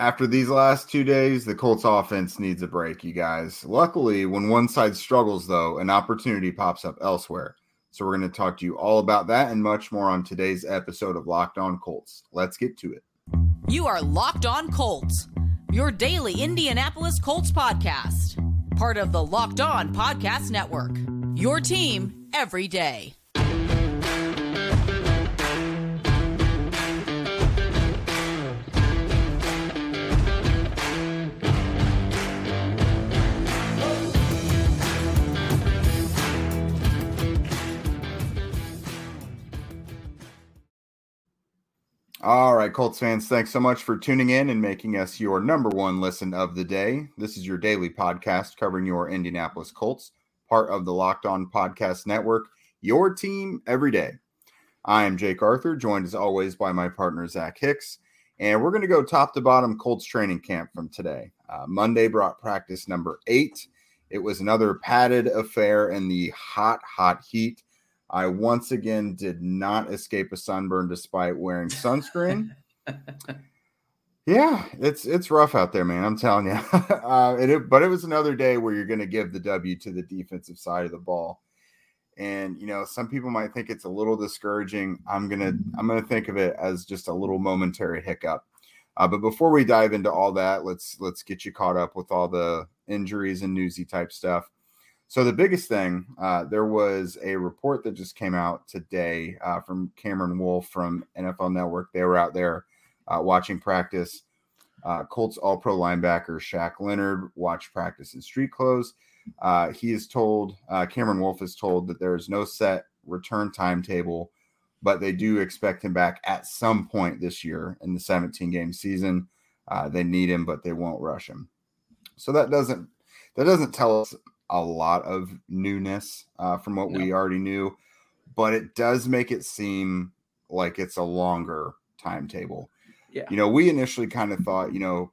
After these last two days, the Colts offense needs a break, you guys. Luckily, when one side struggles, though, an opportunity pops up elsewhere. So we're going to talk to you all about that and much more on today's episode of Locked On Colts. Let's get to it. You are Locked On Colts, your daily Indianapolis Colts podcast, part of the Locked On Podcast Network. Your team every day. All right, Colts fans, thanks so much for tuning in and making us your number one listen of the day. This is your daily podcast covering your Indianapolis Colts, part of the Locked On Podcast Network, your team every day. I am Jake Arthur, joined as always by my partner, Zach Hicks, and we're going to go top to bottom Colts training camp from today. Uh, Monday brought practice number eight. It was another padded affair in the hot, hot heat. I once again did not escape a sunburn despite wearing sunscreen. yeah, it's it's rough out there, man. I'm telling you. uh, it, but it was another day where you're going to give the W to the defensive side of the ball. And you know, some people might think it's a little discouraging. I'm gonna I'm gonna think of it as just a little momentary hiccup. Uh, but before we dive into all that, let's let's get you caught up with all the injuries and newsy type stuff. So the biggest thing, uh, there was a report that just came out today uh, from Cameron Wolfe from NFL Network. They were out there uh, watching practice. Uh, Colts All-Pro linebacker Shaq Leonard watched practice in street clothes. Uh, he is told uh, Cameron Wolfe is told that there is no set return timetable, but they do expect him back at some point this year in the 17 game season. they need him, but they won't rush him. So that doesn't that doesn't tell us a lot of newness uh, from what no. we already knew, but it does make it seem like it's a longer timetable. Yeah. You know, we initially kind of thought, you know,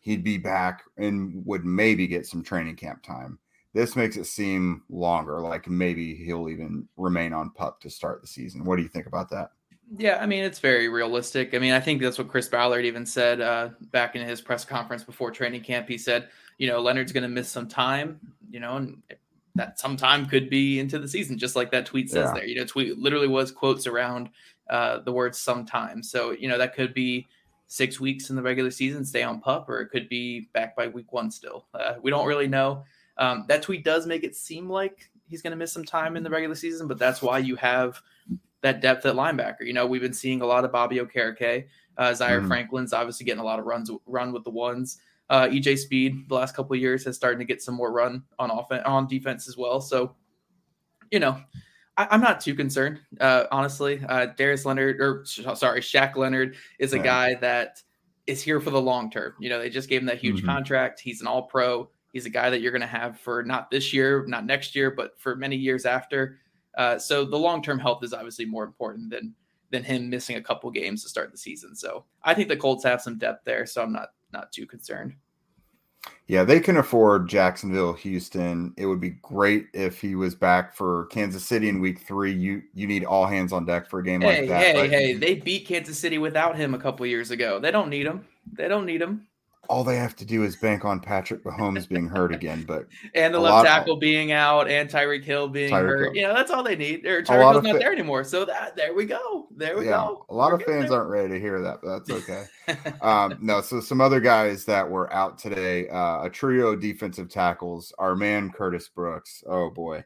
he'd be back and would maybe get some training camp time. This makes it seem longer, like maybe he'll even remain on pup to start the season. What do you think about that? Yeah, I mean it's very realistic. I mean, I think that's what Chris Ballard even said uh, back in his press conference before training camp. He said, you know, Leonard's going to miss some time, you know, and that some time could be into the season, just like that tweet says yeah. there. You know, tweet literally was quotes around uh, the word sometime. So, you know, that could be six weeks in the regular season, stay on pup, or it could be back by week one still. Uh, we don't really know. Um, that tweet does make it seem like he's going to miss some time in the regular season, but that's why you have that depth at linebacker. You know, we've been seeing a lot of Bobby Okereke. Uh, Zaire mm. Franklin's obviously getting a lot of runs run with the ones. Uh, EJ Speed the last couple of years has started to get some more run on offense on defense as well. So, you know, I, am not too concerned, uh, honestly. Uh, Darius Leonard, or sorry, Shaq Leonard is a guy that is here for the long term. You know, they just gave him that huge mm-hmm. contract. He's an All Pro. He's a guy that you're going to have for not this year, not next year, but for many years after. Uh, so the long term health is obviously more important than than him missing a couple games to start the season. So I think the Colts have some depth there. So I'm not not too concerned. Yeah, they can afford Jacksonville, Houston. It would be great if he was back for Kansas City in week three. You you need all hands on deck for a game hey, like that. Hey, but hey, they beat Kansas City without him a couple years ago. They don't need him. They don't need him all they have to do is bank on Patrick Mahomes being hurt again, but and the left tackle of, being out and Tyreek Hill being Tyreek hurt. Hill. You know, that's all they need. Or Tyreek Hill's not fa- there anymore. So that there we go. There we yeah, go. A lot We're of fans there. aren't ready to hear that, but that's okay. um, no, so some other guys that were out today, uh, a trio of defensive tackles, our man Curtis Brooks. Oh boy.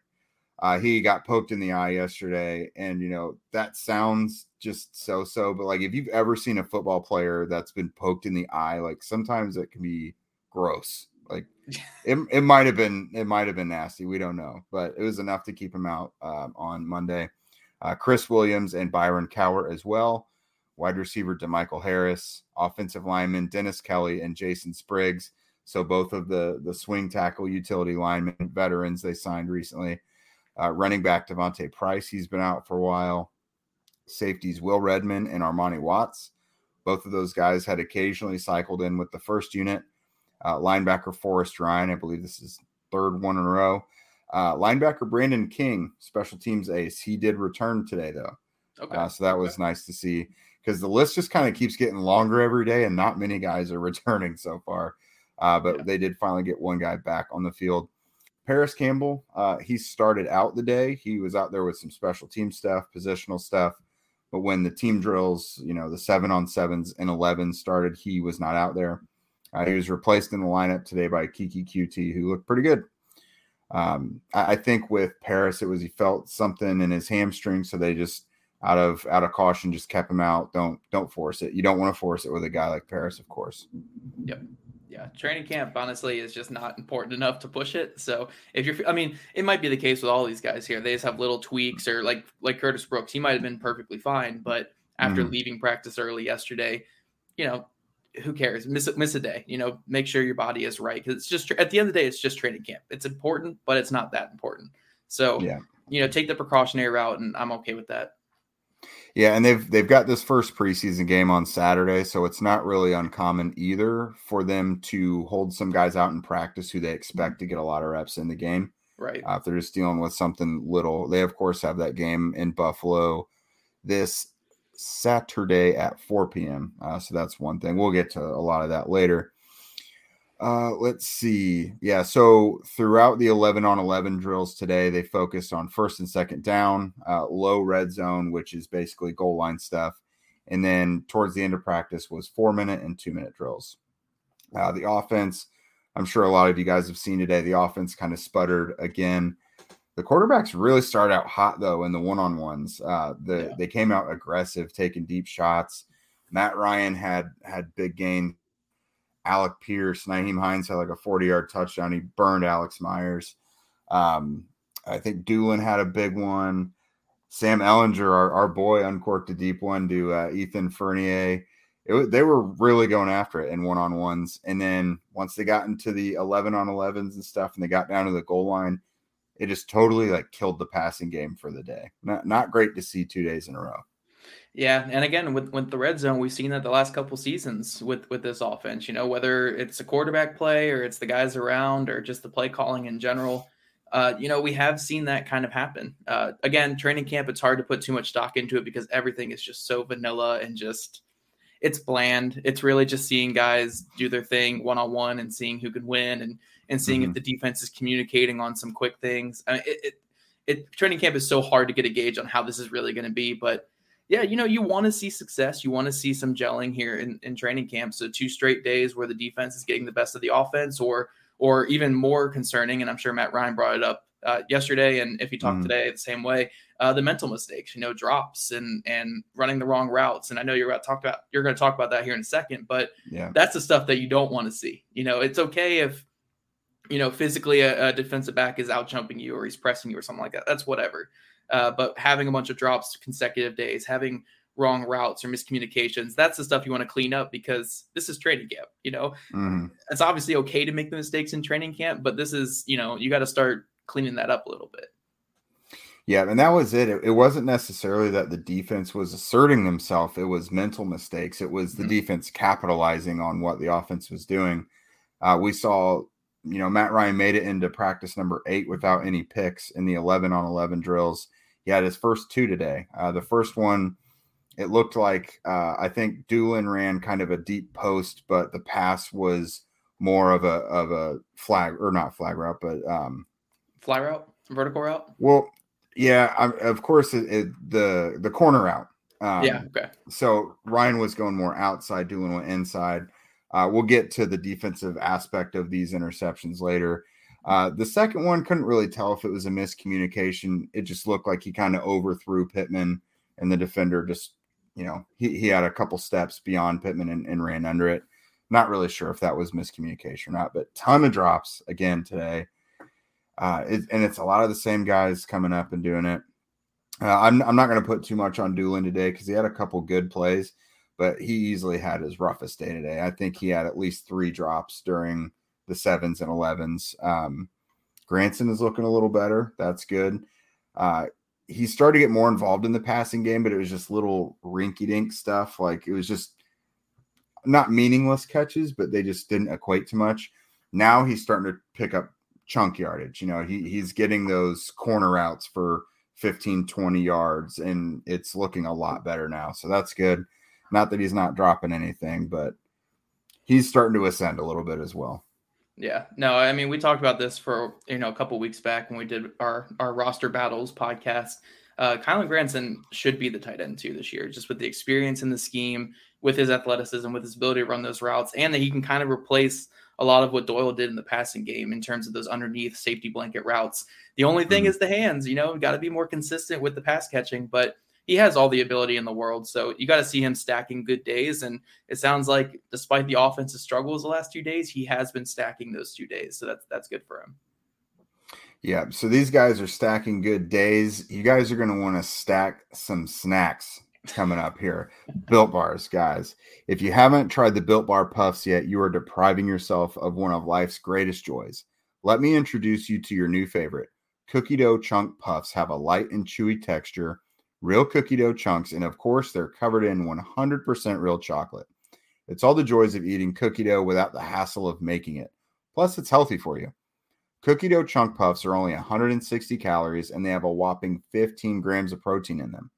Uh, he got poked in the eye yesterday, and you know that sounds just so so. But like, if you've ever seen a football player that's been poked in the eye, like sometimes it can be gross. Like it, it might have been it might have been nasty. We don't know, but it was enough to keep him out um, on Monday. Uh, Chris Williams and Byron Cowart as well. Wide receiver DeMichael Harris, offensive lineman Dennis Kelly and Jason Spriggs. So both of the the swing tackle utility linemen veterans they signed recently. Uh, running back D'Vonte Price, he's been out for a while. Safeties Will Redmond and Armani Watts. Both of those guys had occasionally cycled in with the first unit. Uh, linebacker Forrest Rhyne, I believe this is third one in a row. Uh, linebacker Brandon King, special teams ace. He did return today, though. Okay. Uh, so that was okay. nice to see. because the list just kind of keeps getting longer every day, and not many guys are returning so far. Uh, but yeah. they did finally get one guy back on the field. Parris Campbell, uh, he started out the day. He was out there with some special team stuff, positional stuff. But when the team drills, you know, the seven on sevens and 11 started, he was not out there. Uh, he was replaced in the lineup today by Keke Coutee, who looked pretty good. Um, I, I, think with Parris, it was he felt something in his hamstring, so they just out of out of caution just kept him out. Don't don't force it. You don't want to force it with a guy like Parris, of course. Yep yeah, training camp honestly is just not important enough to push it. So if you're, I mean, it might be the case with all these guys here. They just have little tweaks, or like like Curtis Brooks, he might have been perfectly fine, but after mm-hmm. leaving practice early yesterday, you know, who cares? Miss miss a day. You know, make sure your body is right because it's just at the end of the day, it's just training camp. It's important, but it's not that important. So yeah, you know, take the precautionary route, and I'm okay with that. Yeah, and they've they've got this first preseason game on Saturday, so it's not really uncommon either for them to hold some guys out in practice who they expect to get a lot of reps in the game. Right. Uh, if they're just dealing with something little, they of course have that game in Buffalo this Saturday at 4 p.m. Uh, so that's one thing. We'll get to a lot of that later. Uh, let's see. Yeah, so throughout the 11 on 11 drills today, they focused on first and second down, uh, low red zone, which is basically goal line stuff. And then towards the end of practice was four minute and two minute drills. Uh, the offense, I'm sure a lot of you guys have seen today, the offense kind of sputtered again. The quarterbacks really started out hot though in the one on ones. Uh, the yeah. they came out aggressive, taking deep shots. Matt Ryan had had big gains Alec Pierce, Nyheim Hines had like a 40 yard touchdown. He burned Alex Myres. Um, I think Dulin had a big one. Sam Ehlinger, our, our boy, uncorked a deep one to uh, Ethan Fernea. It, they were really going after it in one on ones. And then once they got into the 11 on 11s and stuff and they got down to the goal line, it just totally like killed the passing game for the day. Not, not great to see two days in a row. Yeah, and again with with the red zone, we've seen that the last couple seasons with with this offense. You know, whether it's a quarterback play or it's the guys around or just the play calling in general. Uh, you know, we have seen that kind of happen. Uh, again, training camp, it's hard to put too much stock into it because everything is just so vanilla and just it's bland. It's really just seeing guys do their thing one on one and seeing who can win and and seeing mm-hmm. if the defense is communicating on some quick things. I mean, it, it, it training camp is so hard to get a gauge on how this is really going to be, but yeah, you know, you want to see success. You want to see some gelling here in, in training camp. So two straight days where the defense is getting the best of the offense, or or even more concerning, and I'm sure Matt Ryan brought it up uh, yesterday, and if he talked mm. today the same way, uh, the mental mistakes, you know, drops and and running the wrong routes. And I know you're about to talk about you're going to talk about that here in a second, but yeah. that's the stuff that you don't want to see. You know, it's okay if you know physically a, a defensive back is out jumping you or he's pressing you or something like that. That's whatever. Uh, but having a bunch of drops consecutive days, having wrong routes or miscommunications, that's the stuff you want to clean up because this is training camp. You know, mm. it's obviously okay to make the mistakes in training camp, but this is, you know, you got to start cleaning that up a little bit. Yeah, and that was it. it. it. wasn't necessarily that the defense was asserting themselves, it was mental mistakes. It was the mm-hmm. defense capitalizing on what the offense was doing. Uh, we saw, you know, Matt Ryan made it into practice number eight without any picks in the 11 on 11 drills. He had his first two today. Uh, the first one, it looked like uh, I think Dulin ran kind of a deep post, but the pass was more of a of a flag or not flag route, but um, fly route, vertical route. Well, yeah, I, of course it, it, the the corner route. Um, yeah. Okay. So Ryan was going more outside, Dulin went inside. Uh, we'll get to the defensive aspect of these interceptions later. Uh, the second one couldn't really tell if it was a miscommunication. It just looked like he kind of overthrew Pittman, and the defender just, you know, he, he had a couple steps beyond Pittman and, and ran under it. Not really sure if that was miscommunication or not, but ton of drops again today. Uh, it, and it's a lot of the same guys coming up and doing it. Uh, I'm, I'm not going to put too much on Dulin today because he had a couple good plays, but he easily had his roughest day today. I think he had at least three drops during the sevens and elevens. Um, Granson is looking a little better. That's good. Uh, he started to get more involved in the passing game, but it was just little rinky dink stuff. Like it was just not meaningless catches, but they just didn't equate to much. Now he's starting to pick up chunk yardage. You know, he, he's getting those corner routes for 15, 20 yards, and it's looking a lot better now. So that's good. Not that he's not dropping anything, but he's starting to ascend a little bit as well. Yeah, no, I mean we talked about this for you know a couple weeks back when we did our our roster battles podcast. Uh, Kylen Granson should be the tight end too this year, just with the experience in the scheme, with his athleticism, with his ability to run those routes, and that he can kind of replace a lot of what Doyle did in the passing game in terms of those underneath safety blanket routes. The only thing mm-hmm. is the hands, you know, got to be more consistent with the pass catching, but he has all the ability in the world. So you got to see him stacking good days. And it sounds like despite the offensive struggles the last two days, he has been stacking those two days. So that's that's good for him. Yeah. So these guys are stacking good days. You guys are going to want to stack some snacks coming up here. Built bars, guys. If you haven't tried the Built Bar Puffs yet, you are depriving yourself of one of life's greatest joys. Let me introduce you to your new favorite. Cookie dough chunk puffs have a light and chewy texture real cookie dough chunks, and of course, they're covered in 100% real chocolate. It's all the joys of eating cookie dough without the hassle of making it. Plus, it's healthy for you. Cookie dough chunk puffs are only 160 calories and they have a whopping 15 grams of protein in them.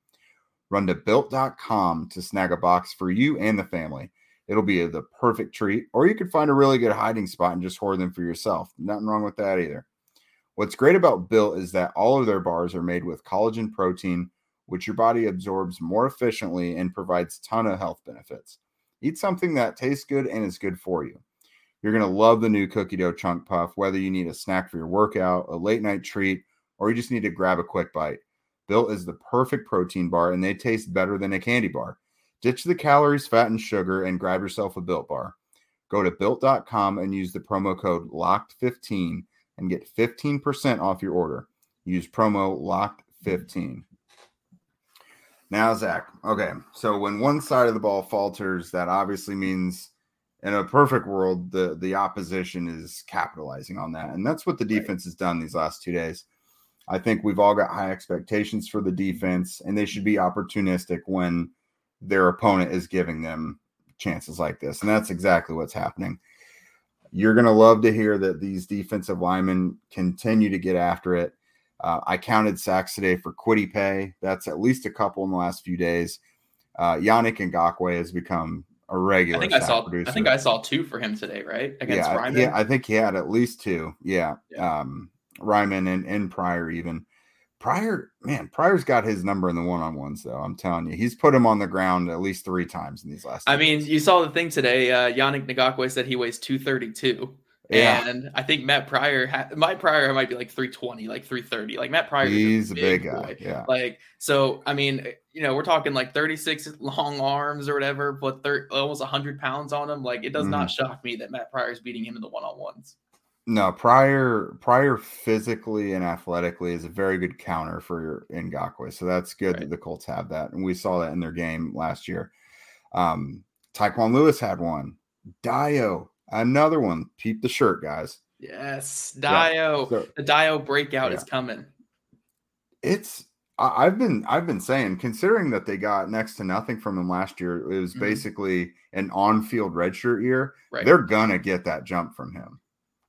Run to built.com to snag a box for you and the family. It'll be the perfect treat, or you could find a really good hiding spot and just hoard them for yourself. Nothing wrong with that either. What's great about Built is that all of their bars are made with collagen protein which your body absorbs more efficiently and provides ton of health benefits. Eat something that tastes good and is good for you. You're going to love the new cookie dough chunk puff, whether you need a snack for your workout, a late night treat, or you just need to grab a quick bite. Built is the perfect protein bar and they taste better than a candy bar. Ditch the calories, fat, and sugar and grab yourself a built bar. Go to built.com and use the promo code LOCKED15 and get 15% off your order. Use promo LOCKED15. Now, Zach. Okay. So when one side of the ball falters, that obviously means in a perfect world, the the opposition is capitalizing on that. And that's what the defense has done these last two days. I think we've all got high expectations for the defense, and they should be opportunistic when their opponent is giving them chances like this. And that's exactly what's happening. You're going to love to hear that these defensive linemen continue to get after it. Uh, I counted sacks today for Kwity Paye. That's at least a couple in the last few days. Uh, Yannick Ngakoue has become a regular. I think I saw. Producer. I think I saw two for him today, right? Against yeah, Raimann. Yeah, I think he had at least two. Yeah, yeah. Um, Raimann and, and Pryor even. Pryor, man, Pryor's got his number in the one on ones, though. I'm telling you, he's put him on the ground at least three times in these last. I mean, you saw the thing today. Uh, Yannick Ngakoue said he weighs 232. Yeah. And I think Matt Pryor, my Pryor might be like 320, like 330. Like Matt Pryor, he's a big, big guy. Yeah. Like, so, I mean, you know, we're talking like 36 long arms or whatever, but thir- almost 100 pounds on him. Like, it does mm. not mm-hmm. shock me that Matt Pryor is beating him in the one on ones. No, Pryor, Pryor physically and athletically is a very good counter for Ngakoue. So that's good right. that the Colts have that. And we saw that in their game last year. Um, Tyquan Lewis had one. Dio Another one. Keep the shirt, guys. Yes, Dio. Yeah. So, the Dio breakout yeah. is coming. It's I've been I've been saying, considering that they got next to nothing from him last year, it was mm-hmm. basically an on-field redshirt year. Right. They're gonna get that jump from him.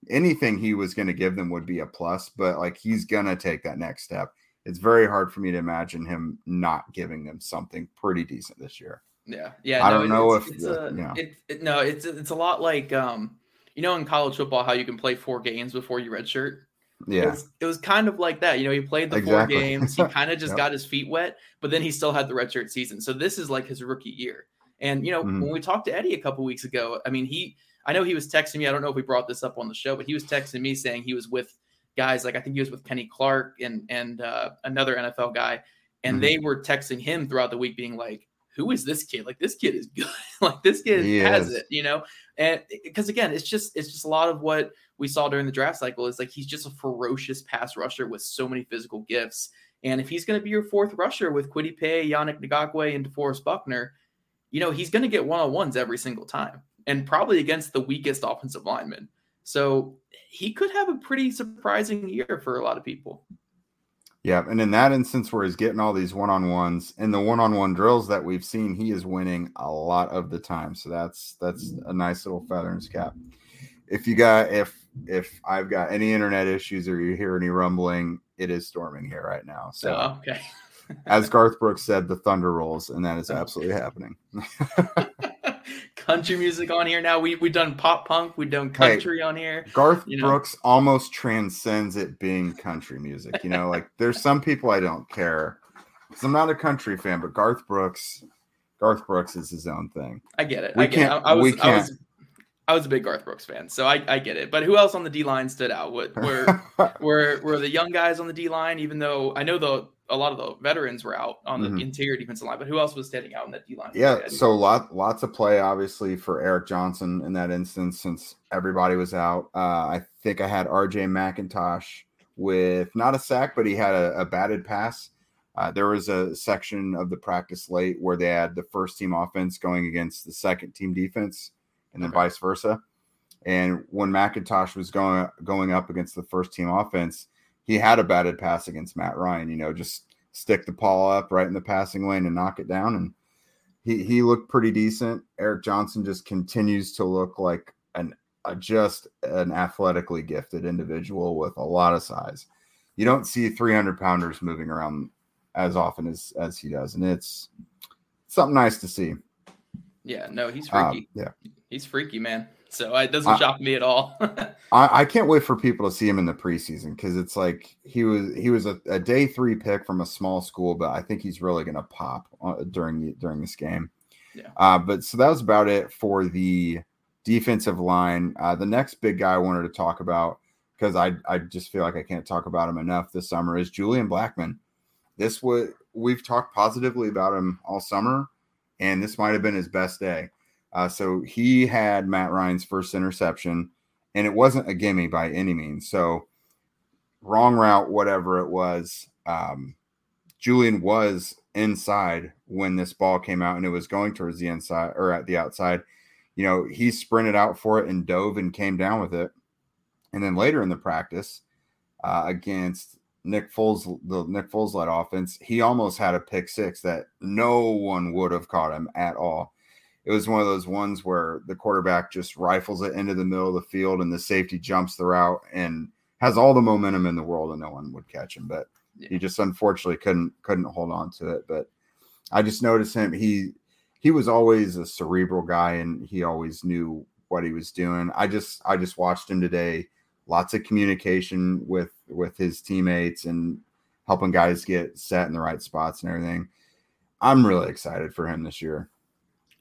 Anything he was gonna give them would be a plus, but like he's gonna take that next step. It's very hard for me to imagine him not giving them something pretty decent this year. Yeah, yeah. I no, don't know if it's a, yeah. it, it, no, it's it's a lot like um, you know, in college football, how you can play four games before you redshirt. Yeah, it was, it was, kind of like that. You know, he played the exactly. four games. He kind of just yep. got his feet wet, but then he still had the redshirt season. So this is like his rookie year. And you know, mm-hmm. when we talked to Eddie a couple weeks ago, I mean, he, I know he was texting me. I don't know if we brought this up on the show, but he was texting me saying he was with guys like I think he was with Kenny Clark and and uh, another NFL guy, and mm-hmm. they were texting him throughout the week, being like, who is this kid? Like this kid is good. like this kid has it, you know? And because again, it's just it's just a lot of what we saw during the draft cycle is like he's just a ferocious pass rusher with so many physical gifts. And if he's going to be your fourth rusher with Kwity Paye, Yannick Ngakoue, and DeForest Buckner, you know, he's going to get one-on-ones every single time and probably against the weakest offensive lineman. So he could have a pretty surprising year for a lot of people. Yeah, and in that instance where he's getting all these one-on-ones in the one-on-one drills that we've seen, he is winning a lot of the time. So that's that's a nice little feather in his cap. If you got if if I've got any internet issues or you hear any rumbling, it is storming here right now. So oh, okay. as Garth Brooks said, the thunder rolls, and that is oh. absolutely happening. country music on here now. We we done pop punk, we done country hey, on here. Garth you know? Brooks almost transcends it being country music. You know, like there's some people I don't care. Because I'm not a country fan, but Garth Brooks, Garth Brooks is his own thing. I get it. We I get can't, it. I, I was, we can't. I was I was a big Garth Brooks fan, so I, I get it. But who else on the D line stood out? What were were were the young guys on the D line? Even though I know the a lot of the veterans were out on the mm-hmm. interior defensive line, but who else was standing out in that D line? Yeah, so lot lots of play obviously for Eric Johnson in that instance since everybody was out. Uh, I think I had R.J. McIntosh with not a sack, but he had a, a batted pass. Uh, there was a section of the practice late where they had the first team offense going against the second team defense and then okay. vice versa. And when McIntosh was going going up against the first team offense, he had a batted pass against Matt Ryan. You know, just stick the paw up right in the passing lane and knock it down. And he he looked pretty decent. Eric Johnson just continues to look like an a, just an athletically gifted individual with a lot of size. You don't see 300 pounders moving around as often as as he does, and it's something nice to see. Yeah, no, he's freaky. Um, yeah, he's freaky, man. So it doesn't shock me at all. I, I, can't wait for people to see him in the preseason because it's like he was he was a, a, day three pick from a small school, but I think he's really going to pop uh, during the, during this game. Yeah. Uh, but so that was about it for the defensive line. Uh, the next big guy I wanted to talk about because I I just feel like I can't talk about him enough this summer is Julian Blackmon. This was we've talked positively about him all summer, and this might have been his best day. Uh, so he had Matt Ryan's first interception, and it wasn't a gimme by any means. So wrong route, whatever it was. Um, Julian was inside when this ball came out, and it was going towards the inside or at the outside. You know, he sprinted out for it and dove and came down with it. And then later in the practice, uh, against Nick Foles, the Nick Foles led offense, he almost had a pick six that no one would have caught him at all it was one of those ones where the quarterback just rifles it into the middle of the field and the safety jumps the route and has all the momentum in the world and no one would catch him but yeah. he just unfortunately couldn't couldn't hold on to it. But i just noticed him. He he was always a cerebral guy and he always knew what he was doing. I just i just watched him today. Lots of communication with with his teammates and helping guys get set in the right spots and everything. I'm really excited for him this year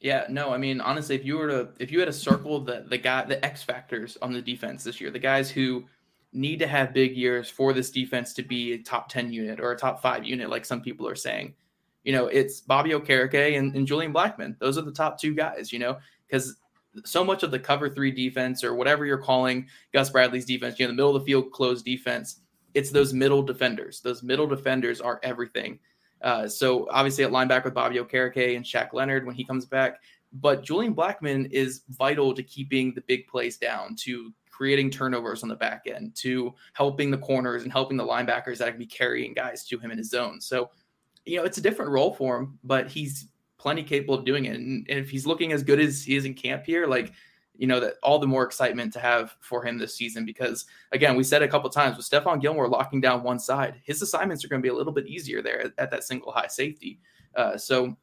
yeah, no, I mean honestly, if you were to if you had to circle the the guy the X factors on the defense this year, the guys who need to have big years for this defense to be a top 10 unit or a top five unit, like some people are saying. You know, it's Bobby Okereke and, and Julian Blackmon. Those are the top two guys, you know, because so much of the cover three defense or whatever you're calling Gus Bradley's defense, you know, the middle of the field closed defense, it's those middle defenders. Those middle defenders are everything. Uh, so obviously at linebacker with Bobby Okereke and Shaq Leonard when he comes back. But Julian Blackmon is vital to keeping the big plays down, to creating turnovers on the back end, to helping the corners and helping the linebackers that can be carrying guys to him in his zone. So, you know, it's a different role for him, but he's plenty capable of doing it. And, and if he's looking as good as he is in camp here, like you know that all the more excitement to have for him this season because again we said a couple times with Stephon Gilmore locking down one side his assignments are going to be a little bit easier there at, at that single high safety. Uh, so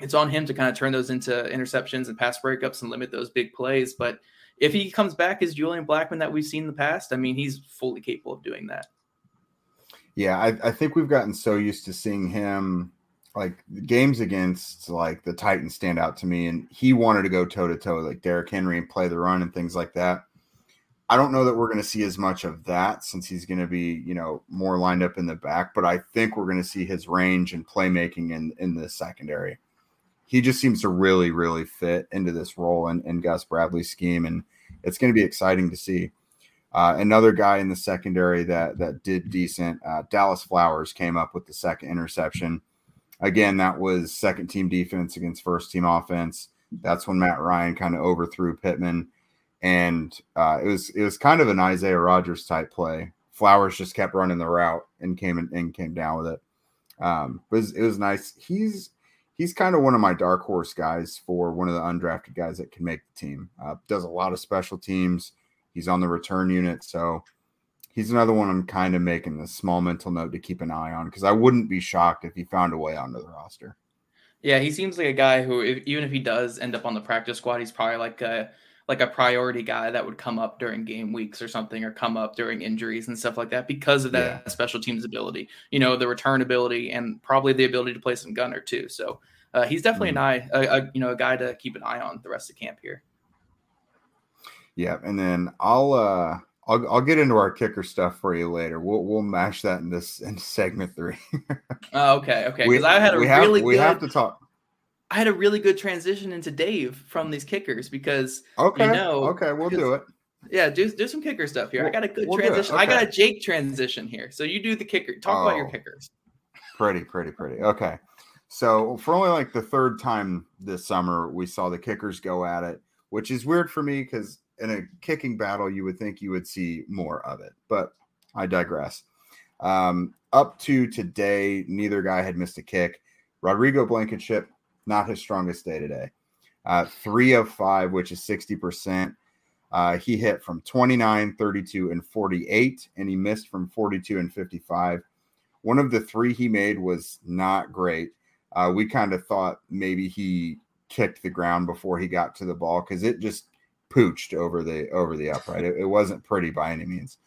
it's on him to kind of turn those into interceptions and pass breakups and limit those big plays. But if he comes back as Julian Blackmon that we've seen in the past I mean he's fully capable of doing that. Yeah I, I think we've gotten so used to seeing him like games against like the Titans stand out to me, and he wanted to go toe to toe like Derrick Henry and play the run and things like that. I don't know that we're going to see as much of that since he's going to be, you know, more lined up in the back, but I think we're going to see his range and playmaking in in the secondary. He just seems to really, really fit into this role in, in Gus Bradley's scheme, and it's going to be exciting to see. Uh, another guy in the secondary that that did decent, uh, Dallas Flowers came up with the second interception again, that was second team defense against first team offense. That's when Matt Ryan kind of overthrew Pittman, and uh, it was it was kind of an Isaiah Rodgers type play. Flowers just kept running the route and came in, and came down with it. Um, it was it was nice. He's he's kind of one of my dark horse guys for one of the undrafted guys that can make the team. Uh, does a lot of special teams. He's on the return unit, so he's another one I'm kind of making a small mental note to keep an eye on because I wouldn't be shocked if he found a way onto the roster. Yeah, he seems like a guy who, if, even if he does end up on the practice squad, he's probably like a like a priority guy that would come up during game weeks or something, or come up during injuries and stuff like that because of that yeah. special teams ability. You know, the return ability and probably the ability to play some gunner too. So uh, he's definitely mm-hmm. an eye, a, a, you know, a guy to keep an eye on the rest of camp here. Yeah, and then I'll uh I'll I'll get into our kicker stuff for you later. We'll we'll mash that in this in segment three. oh, okay, okay. Because I had a we really have, we have to talk. I had a really good transition into Dave from these kickers because okay, you know, okay, we'll do it. Yeah, do do some kicker stuff here. We'll, I got a good we'll transition. Okay. I got a Jake transition here. So you do the kicker. Talk oh, about your oh. kickers. Pretty, pretty, pretty. Okay. So for only like the third time this summer, we saw the kickers go at it, which is weird for me because in a kicking battle, you would think you would see more of it, but I digress. Um, up to today, neither guy had missed a kick. Rodrigo Blankenship, not his strongest day today. Uh, three of five, which is 60%. Uh, he hit from 29, 32, and 48, and he missed from 42 and 55. One of the three he made was not great. Uh, we kind of thought maybe he kicked the ground before he got to the ball because it just pooched over the over the upright. It, it wasn't pretty by any means.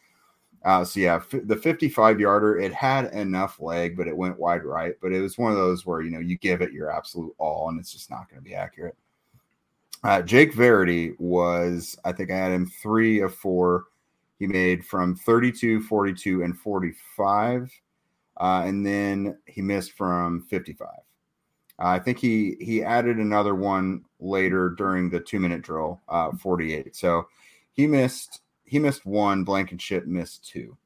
Uh, so yeah, f- the 55 yarder, it had enough leg, but it went wide right. But it was one of those where you know you give it your absolute all, and it's just not going to be accurate. Uh, Jake Verity was, I think I had him three of four. He made from 32, 42, and 45. Uh, and then he missed from 55. Uh, I think he he added another one later during the two minute drill, uh, 48. So he missed he missed one. Blankenship missed two.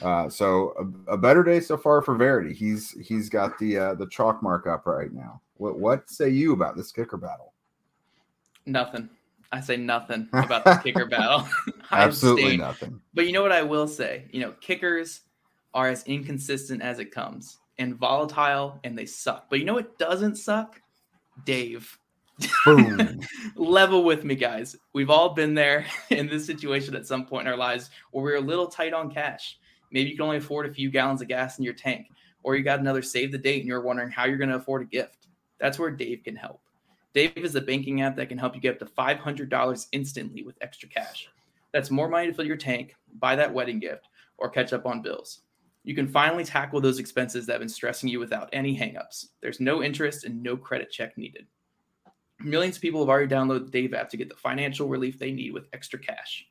Uh, so a, a, better day so far for Verity. He's he's got the uh, the chalk mark up right now. What what say you about this kicker battle? Nothing. I say nothing about the kicker battle. Absolutely nothing. But you know what I will say? You know, kickers are as inconsistent as it comes and volatile and they suck. But you know what doesn't suck? Dave. Boom. Level with me, guys. We've all been there in this situation at some point in our lives where we're a little tight on cash. Maybe you can only afford a few gallons of gas in your tank, or you got another save the date and you're wondering how you're going to afford a gift. That's where Dave can help. Dave is a banking app that can help you get up to $500 instantly with extra cash. That's more money to fill your tank, buy that wedding gift, or catch up on bills you can finally tackle those expenses that have been stressing you without any hangups. There's no interest and no credit check needed. Millions of people have already downloaded the Dave app to get the financial relief they need with extra cash.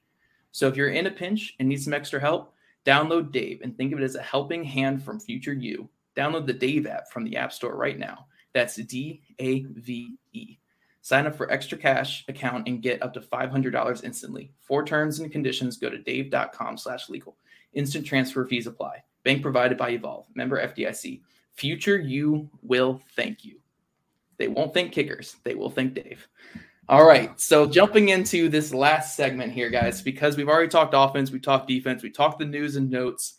So if you're in a pinch and need some extra help, download Dave and think of it as a helping hand from future you. Download the Dave app from the App Store right now. That's D A V E. Sign up for extra cash account and get up to $500 instantly. For terms and conditions, go to dave.com slash legal. Instant transfer fees apply. Bank provided by Evolve. Member FDIC. Future you will thank you. They won't thank kickers. They will thank Dave. All right. So jumping into this last segment here, guys, because we've already talked offense, we talked defense, we talked the news and notes.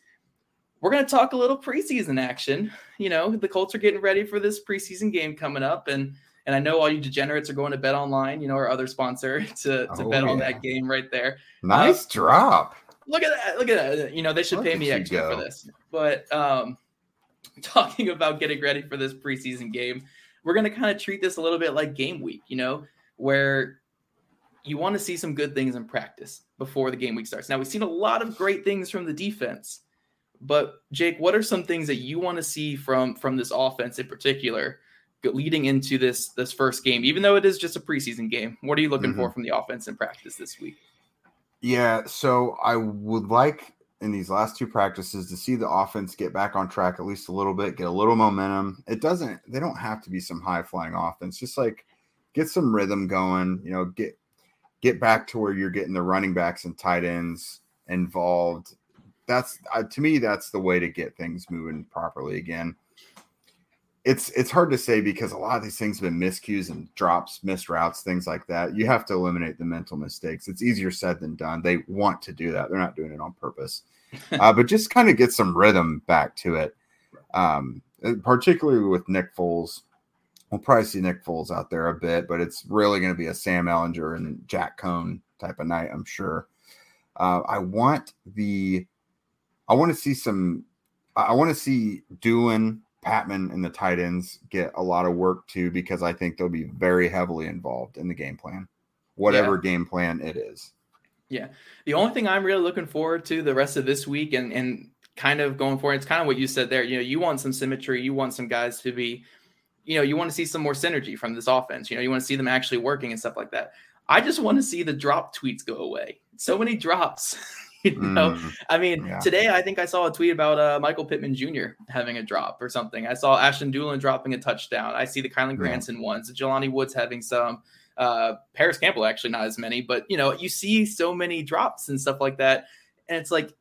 We're going to talk a little preseason action. You know, the Colts are getting ready for this preseason game coming up, and and I know all you degenerates are going to bet online, you know, our other sponsor to, to oh, bet yeah. on that game right there. Nice uh, drop look at that. Look at that. You know, they should look pay me extra go. for this. But um, talking about getting ready for this preseason game, we're going to kind of treat this a little bit like game week, you know, where you want to see some good things in practice before the game week starts. Now, we've seen a lot of great things from the defense. But Jake, what are some things that you want to see from from this offense in particular leading into this this first game even though it is just a preseason game? What are you looking mm-hmm. for from the offense in practice this week? Yeah, so I would like in these last two practices to see the offense get back on track at least a little bit, get a little momentum. It doesn't they don't have to be some high flying offense. Just like get some rhythm going, you know, get get back to where you're getting the running backs and tight ends involved. That's uh, to me that's the way to get things moving properly again it's it's hard to say because a lot of these things have been miscues and drops, missed routes, things like that. You have to eliminate the mental mistakes. It's easier said than done. They want to do that. They're not doing it on purpose. uh, but just kind of get some rhythm back to it. Um, particularly with Nick Foles. We'll probably see Nick Foles out there a bit, but it's really going to be a Sam Ehlinger and Jack Coan type of night, I'm sure. Uh, I want the I want to see some. I want to see Dulin, Pittman, and the tight ends get a lot of work too because I think they'll be very heavily involved in the game plan, whatever yeah. game plan it is. Yeah, the only thing I'm really looking forward to the rest of this week and and kind of going forward, it's kind of what you said there. You know, you want some symmetry, you want some guys to be, you know, you want to see some more synergy from this offense. You know, you want to see them actually working and stuff like that. I just want to see the drop tweets go away. So many drops. you know, mm, I mean, yeah. today I think I saw a tweet about uh, Michael Pittman Jr. having a drop or something. I saw Ashton Dulin dropping a touchdown. I see the Kylen Granson yeah. ones, Jelani Woods having some. Uh, Parris Campbell actually not as many, but you know, you see so many drops and stuff like that, and it's like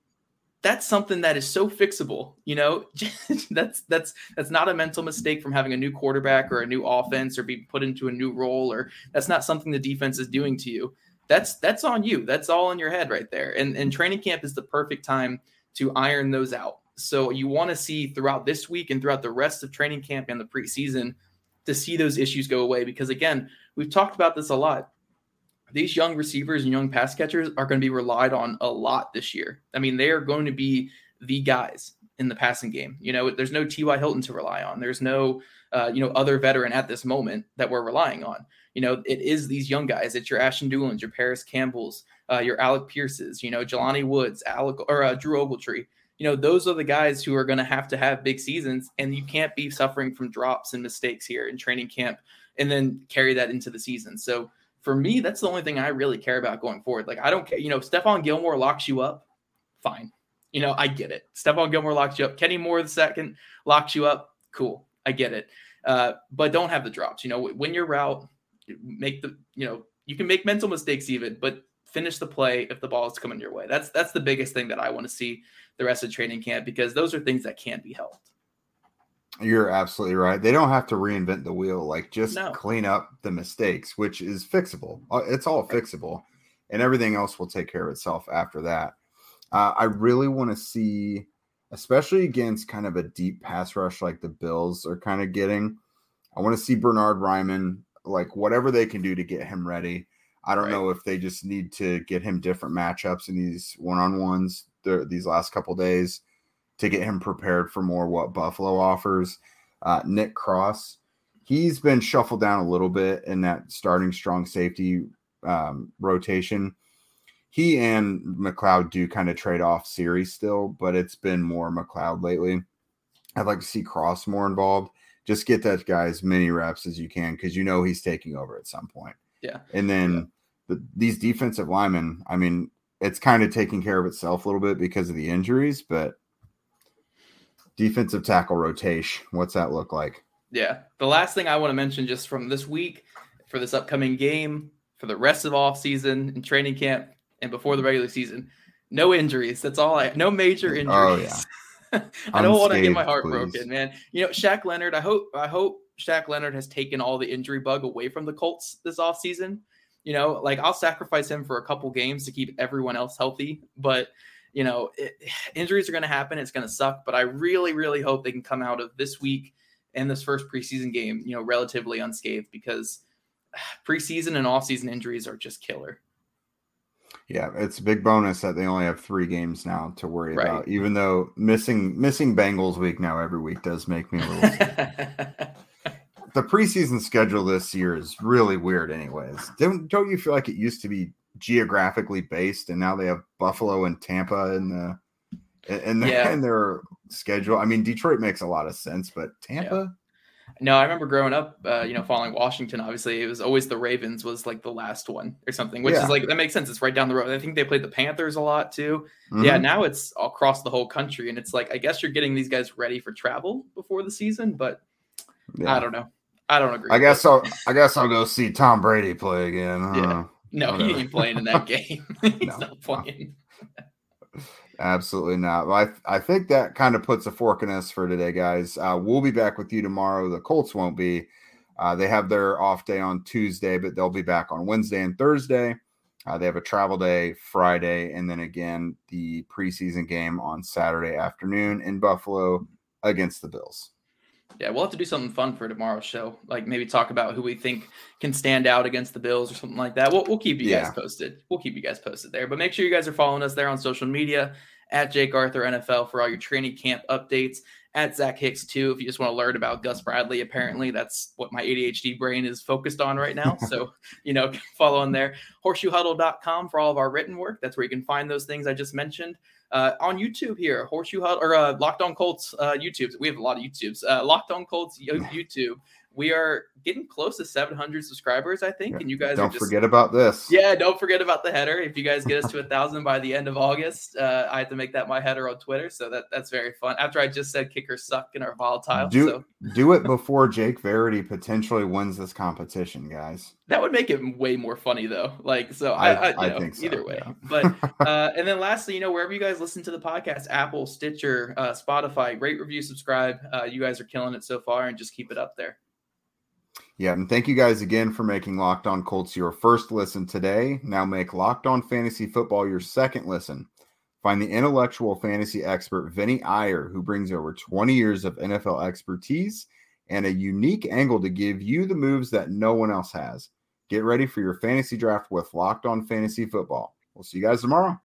that's something that is so fixable you know that's that's that's not a mental mistake from having a new quarterback or a new offense or being put into a new role or that's not something the defense is doing to you that's that's on you that's all in your head right there and and mm-hmm. training camp is the perfect time to iron those out so you want to see throughout this week and throughout the rest of training camp and the preseason to see those issues go away because again we've talked about this a lot these young receivers and young pass catchers are going to be relied on a lot this year. I mean, they are going to be the guys in the passing game. You know, there's no T.Y. Hilton to rely on. There's no, uh, you know, other veteran at this moment that we're relying on. You know, it is these young guys. It's your Ashton Dulins, your Parris Campbells, uh, your Alec Pierces, you know, Jelani Woods, Alec or uh, Drew Ogletree. You know, those are the guys who are going to have to have big seasons, and you can't be suffering from drops and mistakes here in training camp, and then carry that into the season. So for me, that's the only thing I really care about going forward. Like, I don't care. You know, Stephon Gilmore locks you up. Fine. You know, I get it. Stephon Gilmore locks you up. Kenny Moore the second locks you up. Cool. I get it. Uh, but don't have the drops. You know, when you're route, make the, you know, you can make mental mistakes even, but finish the play if the ball is coming your way. That's that's the biggest thing that I want to see the rest of training camp because those are things that can't be helped. You're absolutely right. They don't have to reinvent the wheel. Like just no. clean up the mistakes, which is fixable. Uh, it's all fixable, and everything else will take care of itself after that. Uh, I really want to see, especially against kind of a deep pass rush like the Bills are kind of getting. I want to see Bernard Raimann, like whatever they can do to get him ready. I don't right. know if they just need to get him different matchups in these one on ones these last couple days to get him prepared for more what Buffalo offers. Uh, Nick Cross, he's been shuffled down a little bit in that starting strong safety um, rotation. He and McLeod do kind of trade off series still, but it's been more McLeod lately. I'd like to see Cross more involved. Just get that guy as many reps as you can because you know he's taking over at some point. Yeah. And then. The, these defensive linemen, I mean, it's kind of taking care of itself a little bit because of the injuries, but defensive tackle rotation. What's that look like? Yeah. The last thing I want to mention just from this week for this upcoming game, for the rest of off season and training camp and before the regular season, no injuries. That's all I no major injuries. Oh yeah. I don't want to get my heart please. broken, man. You know, Shaq Leonard, I hope I hope Shaq Leonard has taken all the injury bug away from the Colts this off season. You know, like I'll sacrifice him for a couple games to keep everyone else healthy, but you know, it, injuries are going to happen. It's going to suck, but I really, really hope they can come out of this week and this first preseason game, you know, relatively unscathed because preseason and offseason injuries are just killer. Yeah, it's a big bonus that they only have three games now to worry right. about. Even though missing missing Bengals week now every week does make me a little. the preseason schedule this year is really weird, anyways. Don't don't you feel like it used to be geographically based, and now they have Buffalo and Tampa in the in, the, yeah. in their schedule. I mean, Detroit makes a lot of sense, but Tampa. Yeah. No, I remember growing up, uh, you know, following Washington. Obviously, it was always the Ravens was like the last one or something, which yeah. is like that makes sense. It's right down the road. I think they played the Panthers a lot too. Mm-hmm. Yeah, now it's across the whole country, and it's like I guess you're getting these guys ready for travel before the season, but yeah. I don't know. I don't agree. I guess I'll I guess I'll go see Tom Brady play again. Yeah. No, Whatever. he ain't playing in that game. He's no, not playing. Absolutely not. Well, I, I think that kind of puts a fork in us for today, guys. Uh, we'll be back with you tomorrow. The Colts won't be. Uh, they have their off day on Tuesday, but they'll be back on Wednesday and Thursday. Uh, they have a travel day Friday, and then again the preseason game on Saturday afternoon in Buffalo against the Bills. Yeah, we'll have to do something fun for tomorrow's show. Like maybe talk about who we think can stand out against the Bills or something like that. We'll, we'll keep you yeah. guys posted. We'll keep you guys posted there. But make sure you guys are following us there on social media at Jake Arthur NFL for all your training camp updates at Zach Hicks too. If you just want to learn about Gus Bradley, apparently that's what my ADHD brain is focused on right now. so, you know, follow on there. Horseshoehuddle.com for all of our written work. That's where you can find those things I just mentioned. Uh, on YouTube here, Horseshoe Huddle or uh, Locked On Colts uh, YouTube. We have a lot of YouTubes. Uh, Locked On Colts YouTube we are getting close to 700 subscribers, I think. Yeah. And you guys don't just, forget about this. Yeah, don't forget about the header. If you guys get us to a thousand by the end of August, uh, I have to make that my header on Twitter. So that that's very fun. After I just said kickers suck and are volatile. Do so. do it before Jake Verity potentially wins this competition, guys. That would make it way more funny though. Like so, I, I, I know, think so, either way. Yeah. but uh, and then lastly, you know, wherever you guys listen to the podcast, Apple, Stitcher, uh, Spotify, rate, review, subscribe. Uh, you guys are killing it so far, and just keep it up there. Yeah, and thank you guys again for making Locked On Colts your first listen today. Now make Locked On Fantasy Football your second listen. Find the intellectual fantasy expert Vinnie Iyer, who brings over 20 years of NFL expertise and a unique angle to give you the moves that no one else has. Get ready for your fantasy draft with Locked On Fantasy Football. We'll see you guys tomorrow.